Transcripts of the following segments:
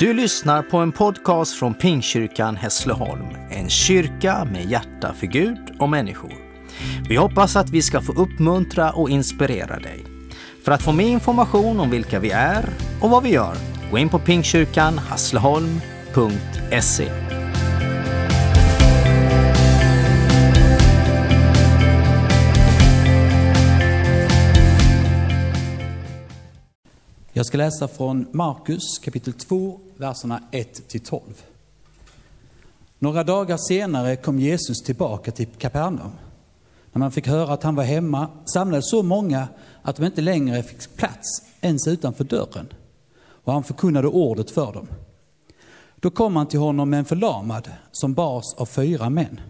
Du lyssnar på en podcast från Pingkyrkan Hässleholm, en kyrka med hjärta för Gud och människor. Vi hoppas att vi ska få uppmuntra och inspirera dig. För att få mer information om vilka vi är och vad vi gör, gå in på pingstkyrkanhassleholm.se. Jag ska läsa från Markus kapitel 2, verserna 1-12. Några dagar senare kom Jesus tillbaka till Kapernaum. När man fick höra att han var hemma samlades så många att de inte längre fick plats ens utanför dörren. Och han förkunnade ordet för dem. Då kom han till honom med en förlamad som bars av fyra män.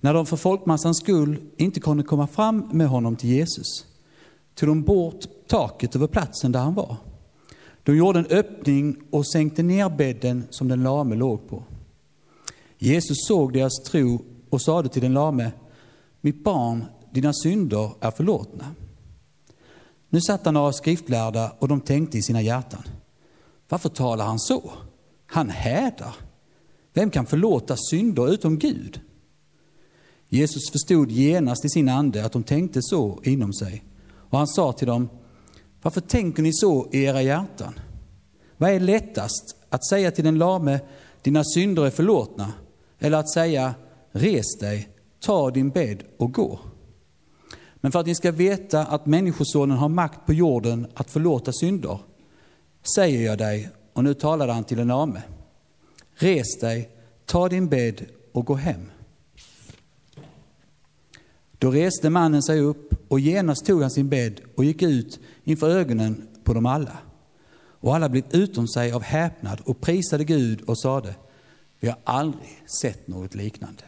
När de för folkmassans skull inte kunde komma fram med honom till Jesus tog de bort taket över platsen där han var. De gjorde en öppning och sänkte ner bädden som den lame låg på. Jesus såg deras tro och sade till den lame, mitt barn, dina synder är förlåtna. Nu satt han några skriftlärda och de tänkte i sina hjärtan, varför talar han så? Han hädar. Vem kan förlåta synder utom Gud? Jesus förstod genast i sin ande att de tänkte så inom sig och han sa till dem, varför tänker ni så i era hjärtan? Vad är lättast, att säga till den lame, dina synder är förlåtna, eller att säga, res dig, ta din bädd och gå? Men för att ni ska veta att Människosonen har makt på jorden att förlåta synder, säger jag dig, och nu talade han till den lame, res dig, ta din bädd och gå hem. Då reste mannen sig upp och genast tog han sin bädd och gick ut inför ögonen på dem alla. Och alla blev utom sig av häpnad och prisade Gud och sade, vi har aldrig sett något liknande.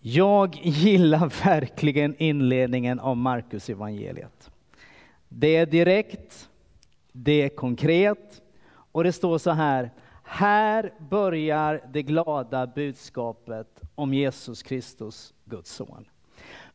Jag gillar verkligen inledningen av Markus evangeliet. Det är direkt, det är konkret och det står så här, här börjar det glada budskapet om Jesus Kristus, Guds son.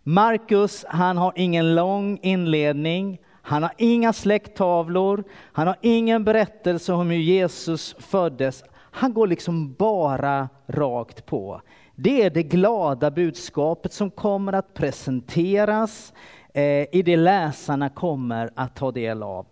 Markus, han har ingen lång inledning. Han har inga släkttavlor. Han har ingen berättelse om hur Jesus föddes. Han går liksom bara rakt på. Det är det glada budskapet som kommer att presenteras eh, i det läsarna kommer att ta del av.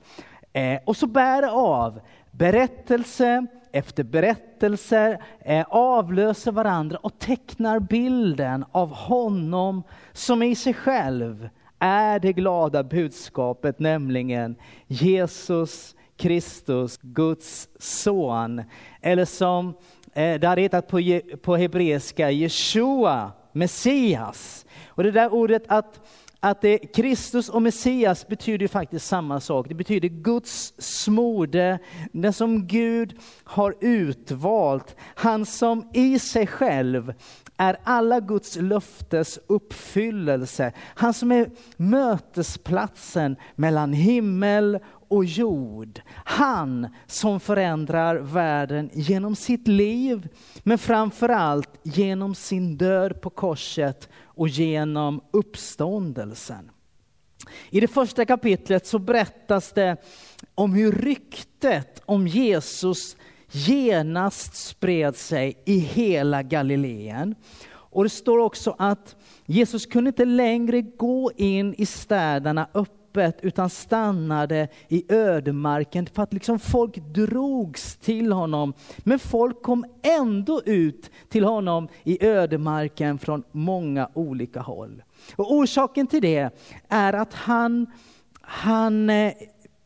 Eh, och så bär det av berättelse efter berättelse, eh, avlöser varandra och tecknar bilden av honom som i sig själv är det glada budskapet, nämligen Jesus Kristus, Guds son. Eller som eh, det har hetat på, på hebreiska, Jeshua, Messias. Och det där ordet att att det, Kristus och Messias betyder faktiskt samma sak. Det betyder Guds smorde, den som Gud har utvalt. Han som i sig själv är alla Guds löftes uppfyllelse. Han som är mötesplatsen mellan himmel och jord. Han som förändrar världen genom sitt liv, men framförallt genom sin död på korset och genom uppståndelsen. I det första kapitlet så berättas det om hur ryktet om Jesus genast spred sig i hela Galileen. Och det står också att Jesus kunde inte längre gå in i städerna öppet utan stannade i ödemarken för att liksom folk drogs till honom. Men folk kom ändå ut till honom i ödemarken från många olika håll. Och orsaken till det är att han, han eh,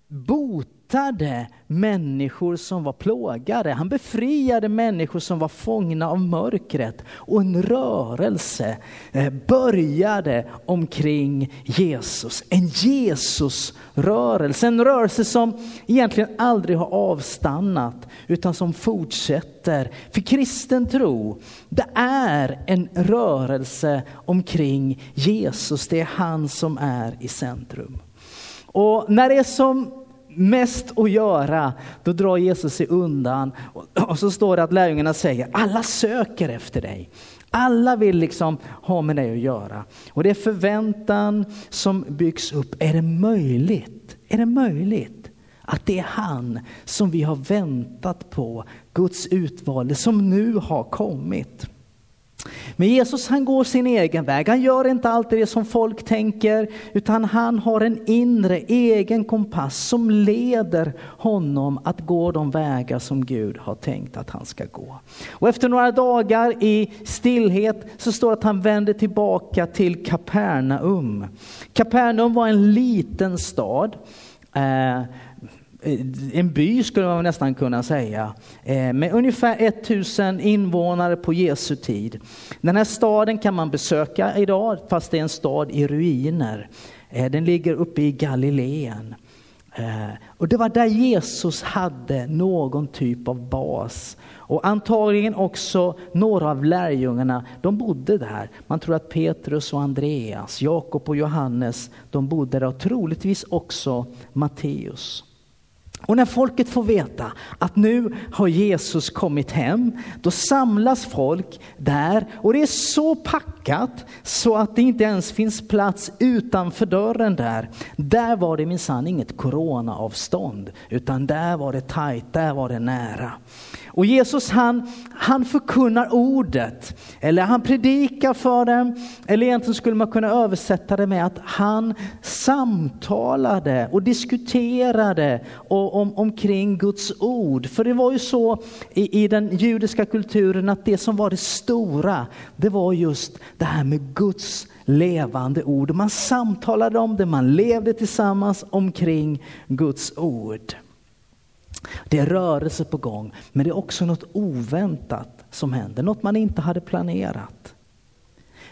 bot botade människor som var plågade. Han befriade människor som var fångna av mörkret. Och en rörelse eh, började omkring Jesus. En Jesusrörelse. En rörelse som egentligen aldrig har avstannat utan som fortsätter. För kristen tro, det är en rörelse omkring Jesus. Det är han som är i centrum. Och när det är som mest att göra, då drar Jesus sig undan. Och så står det att lärjungarna säger, alla söker efter dig. Alla vill liksom ha med dig att göra. Och det är förväntan som byggs upp. Är det möjligt? Är det möjligt Att det är han som vi har väntat på, Guds utvalde, som nu har kommit. Men Jesus han går sin egen väg. Han gör inte alltid det som folk tänker, utan han har en inre egen kompass som leder honom att gå de vägar som Gud har tänkt att han ska gå. Och efter några dagar i stillhet så står det att han vänder tillbaka till Kapernaum. Kapernaum var en liten stad. Eh, Eh, en by skulle man nästan kunna säga, eh, med ungefär 1000 invånare på Jesu tid. Den här staden kan man besöka idag, fast det är en stad i ruiner. Eh, den ligger uppe i Galileen. Och det var där Jesus hade någon typ av bas. Och antagligen också några av lärjungarna, de bodde där. Man tror att Petrus och Andreas, Jakob och Johannes, de bodde där och troligtvis också Matteus. Och när folket får veta att nu har Jesus kommit hem, då samlas folk där och det är så packat så att det inte ens finns plats utanför dörren där. Där var det minsann inget coronaavstånd, utan där var det tajt, där var det nära. Och Jesus han, han förkunnar ordet, eller han predikar för dem, eller egentligen skulle man kunna översätta det med att han samtalade och diskuterade om, omkring Guds ord. För det var ju så i, i den judiska kulturen att det som var det stora, det var just det här med Guds levande ord. Man samtalade om det, man levde tillsammans omkring Guds ord. Det är rörelse på gång, men det är också något oväntat som händer, något man inte hade planerat.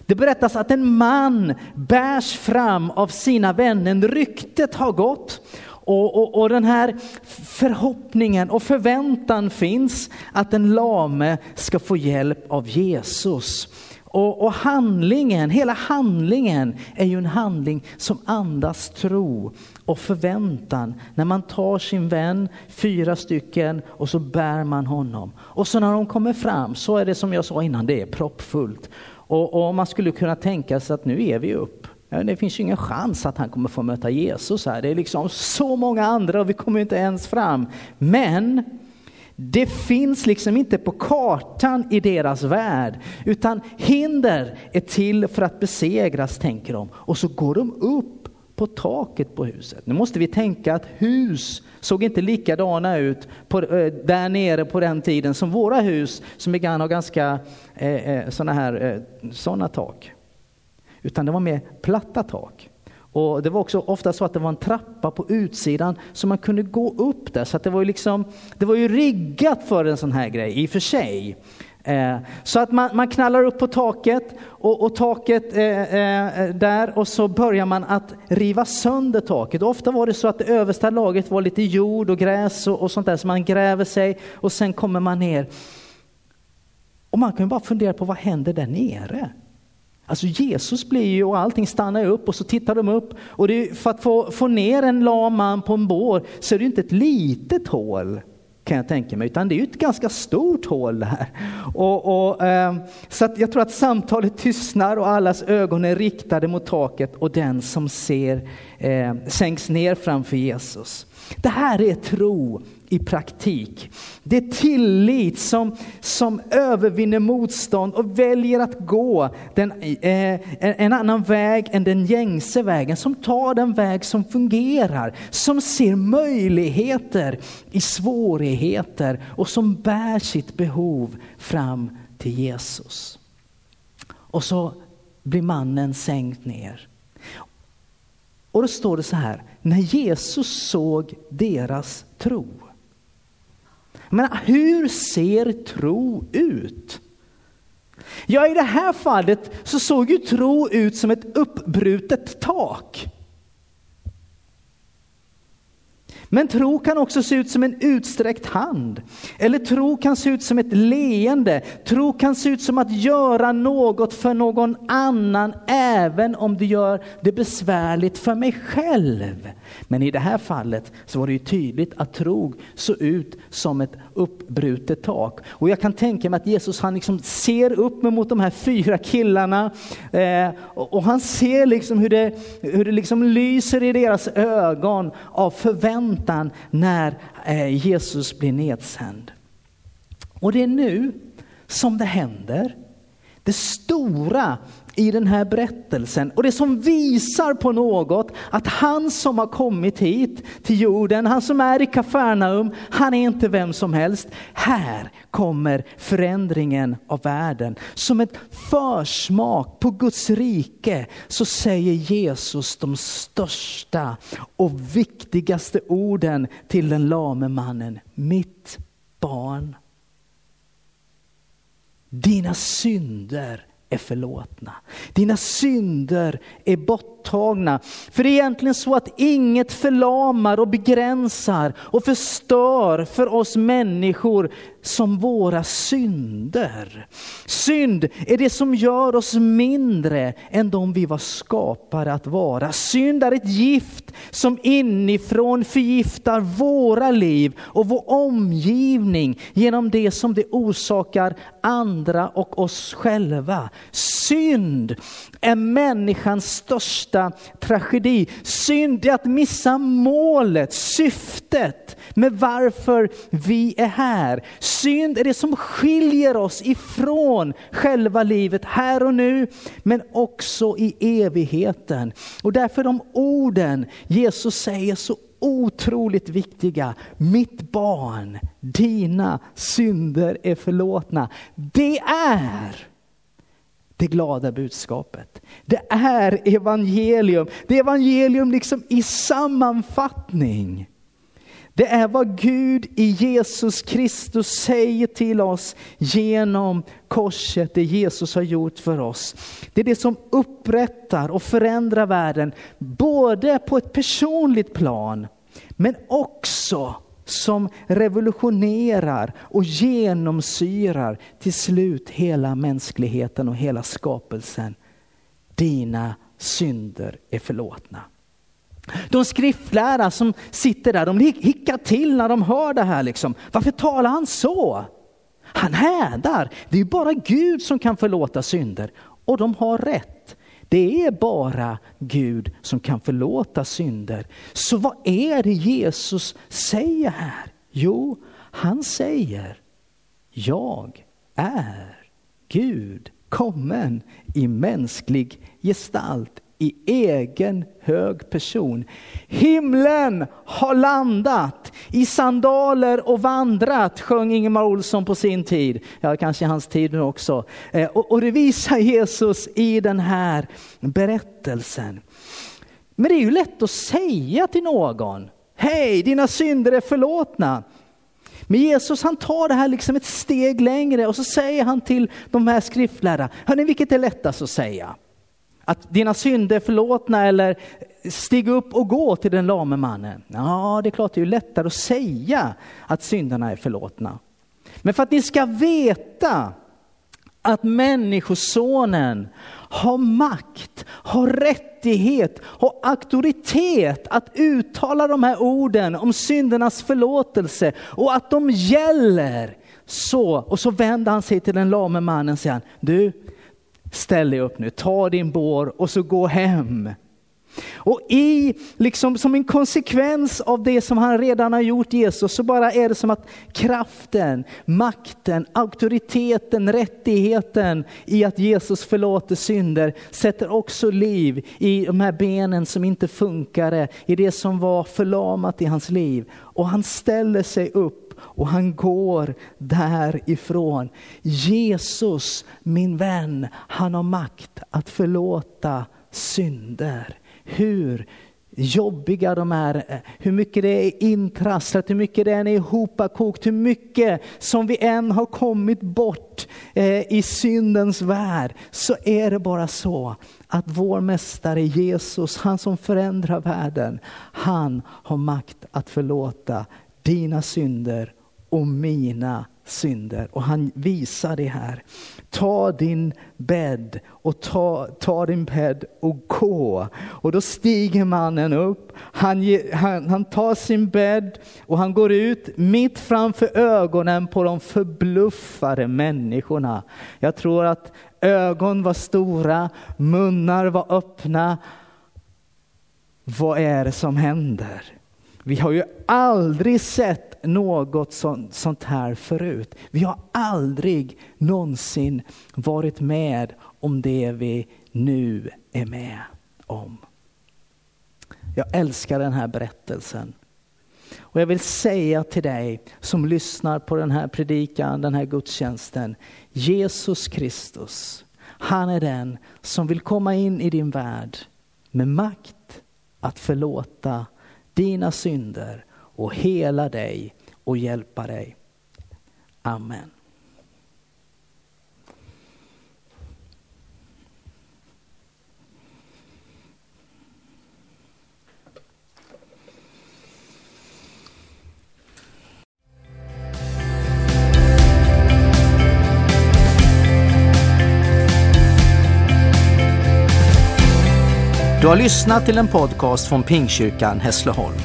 Det berättas att en man bärs fram av sina vänner, ryktet har gått och, och, och, den här förhoppningen och förväntan finns att den lame ska få hjälp av Jesus. Och, och, handlingen, hela handlingen är ju en handling som andas tro och förväntan. När man tar sin vän, fyra stycken, och så bär man honom. Och så när de kommer fram så är det som jag sa innan, det är proppfullt. Och, och man skulle kunna tänka sig att nu är vi upp. Det finns ju ingen chans att han kommer få möta Jesus här. Det är liksom så många andra och vi kommer inte ens fram. Men det finns liksom inte på kartan i deras värld, utan hinder är till för att besegras, tänker de. Och så går de upp på taket på huset. Nu måste vi tänka att hus såg inte likadana ut på, eh, där nere på den tiden som våra hus, som ibland har ganska eh, eh sådana här eh, såna tak. Utan det var mer platta tak. Och det var också ofta så att det var en trappa på utsidan så man kunde gå upp där. Så det var ju liksom, det var ju riggat för en sån här grej i och för sig. Eh, så att man, man knallar upp på taket och, och taket eh, eh, där och så börjar man att riva sönder taket. Och ofta var det så att det översta laget var lite jord och gräs och, och sånt där så man gräver sig och sen kommer man ner. Och man kan ju bara fundera på vad händer där nere? Alltså Jesus blir ju och allting stannar upp och så tittar de upp och det, för att få, få ner en lam man på en bår så är det inte ett litet hål kan jag tänka mig, utan det är ju ett ganska stort hål där. Och, och eh, så jag tror att samtalet tystnar och allas ögon är riktade mot taket och den som ser eh, sänks ner framför Jesus. Det här är tro i praktik. Det är tillit som, som övervinner motstånd och väljer att gå den, eh, en annan väg än den gängse vägen, som tar den väg som fungerar, som ser möjligheter i svårigheter och som bär sitt behov fram till Jesus. Och så blir mannen sänkt ner. Och då står det så här, när Jesus såg deras tro men hur ser tro ut? Ja, i det här fallet så såg ju tro ut som ett uppbrutet tak. Men tro kan också se ut som en utsträckt hand. Eller tro kan se ut som ett leende. Tro kan se ut som att göra något för någon annan även om det gör det besvärligt för mig själv. Men i det här fallet så var det ju tydligt att tro såg ut som ett uppbrutet tak. Och jag kan tänka mig att Jesus han liksom ser upp mot de här fyra killarna eh, och han ser liksom hur det, hur det liksom lyser i deras ögon av förväntan längtan när eh, Jesus blir nedsänd. Och det är nu som det händer. Det stora i den här berättelsen och det som visar på något att han som har kommit hit till jorden, han som är i Kafarnaum, han är inte vem som helst. Här kommer förändringen av världen. Som ett försmak på Guds rike så säger Jesus de största och viktigaste orden till den lame mannen. Mitt barn. Dina synder är förlåtna. Dina synder är borttagna. För det är egentligen så att inget förlamar och begränsar och förstör för oss människor som våra synder. Synd är det som gör oss mindre än de vi var skapade att vara. Synd är ett gift som inifrån förgiftar våra liv och vår omgivning genom det som det orsakar andra och oss själva. Synd är människans största tragedi. Synd är att missa målet, syftet med varför vi är här. Synd är det som skiljer oss ifrån själva livet här och nu, men också i evigheten. Och därför de orden Jesus säger så otroligt viktiga. Mitt barn, dina synder är förlåtna. Det är det glada budskapet. Det är evangelium. Det är evangelium liksom i sammanfattning. Det är vad Gud i Jesus Kristus säger till oss genom korset, det Jesus har gjort för oss. Det är det som upprättar och förändrar världen, både på ett personligt plan, men också som revolutionerar och genomsyrar till slut hela mänskligheten och hela skapelsen. Dina synder är förlåtna. De skriftlärda som sitter där, de hickar till när de hör det här. Liksom. Varför talar han så? Han hädar. Det är bara Gud som kan förlåta synder. Och de har rätt. Det är bara Gud som kan förlåta synder. Så vad är det Jesus säger här? Jo, han säger, jag är Gud kommen i mänsklig gestalt i egen hög person. Himlen har landat i sandaler och vandrat, sjöng Ingemar Olsson på sin tid. Ja, kanske hans tid nu också. Eh, och det visar Jesus i den här berättelsen. Men det är ju lätt att säga till någon, hej dina synder är förlåtna. Men Jesus han tar det här liksom ett steg längre och så säger han till de här skriftlärarna. hörni vilket är lättast att säga? Att dina synder är förlåtna eller stig upp och gå till den lame mannen. Ja, det är klart det är lättare att säga att synderna är förlåtna. Men för att ni ska veta att människosonen har makt, har rättighet, har auktoritet att uttala de här orden om syndernas förlåtelse och att de gäller. Så, och så vänder han sig till den lame mannen och säger, du, ställ dig upp nu, ta din bår och så gå hem. Och i, liksom som en konsekvens av det som han redan har gjort Jesus, så bara är det som att kraften, makten, auktoriteten, rättigheten i att Jesus förlåter synder sätter också liv i de här benen som inte funkade, i det som var förlamat i hans liv. Och han ställer sig upp och han går därifrån. Jesus, min vän, han har makt att förlåta synder. Hur jobbiga de är, hur mycket det är intrasslat, hur mycket det än är ihopakokt, hur mycket som vi än har kommit bort eh, i syndens värld, så är det bara så att vår mästare Jesus, han som förändrar världen, han har makt att förlåta dina synder och mina synder. Och han visar det här. Ta din bädd och ta, ta din bädd och gå. Och då stiger mannen upp, han, han, han tar sin bädd och han går ut mitt framför ögonen på de förbluffade människorna. Jag tror att ögon var stora, munnar var öppna. Vad är det som händer? Vi har ju aldrig sett något sånt, sånt här förut. Vi har aldrig någonsin varit med om det vi nu är med om. Jag älskar den här berättelsen. Och jag vill säga till dig som lyssnar på den här predikan, den här gudstjänsten. Jesus Kristus, han är den som vill komma in i din värld med makt att förlåta dina synder och hela dig och hjälpa dig. Amen. Du har lyssnat till en podcast från Pingkyrkan Hässleholm.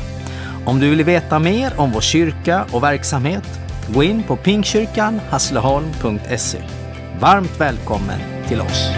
Om du vill veta mer om vår kyrka och verksamhet, gå in på pingstkyrkanhässleholm.se. Varmt välkommen till oss.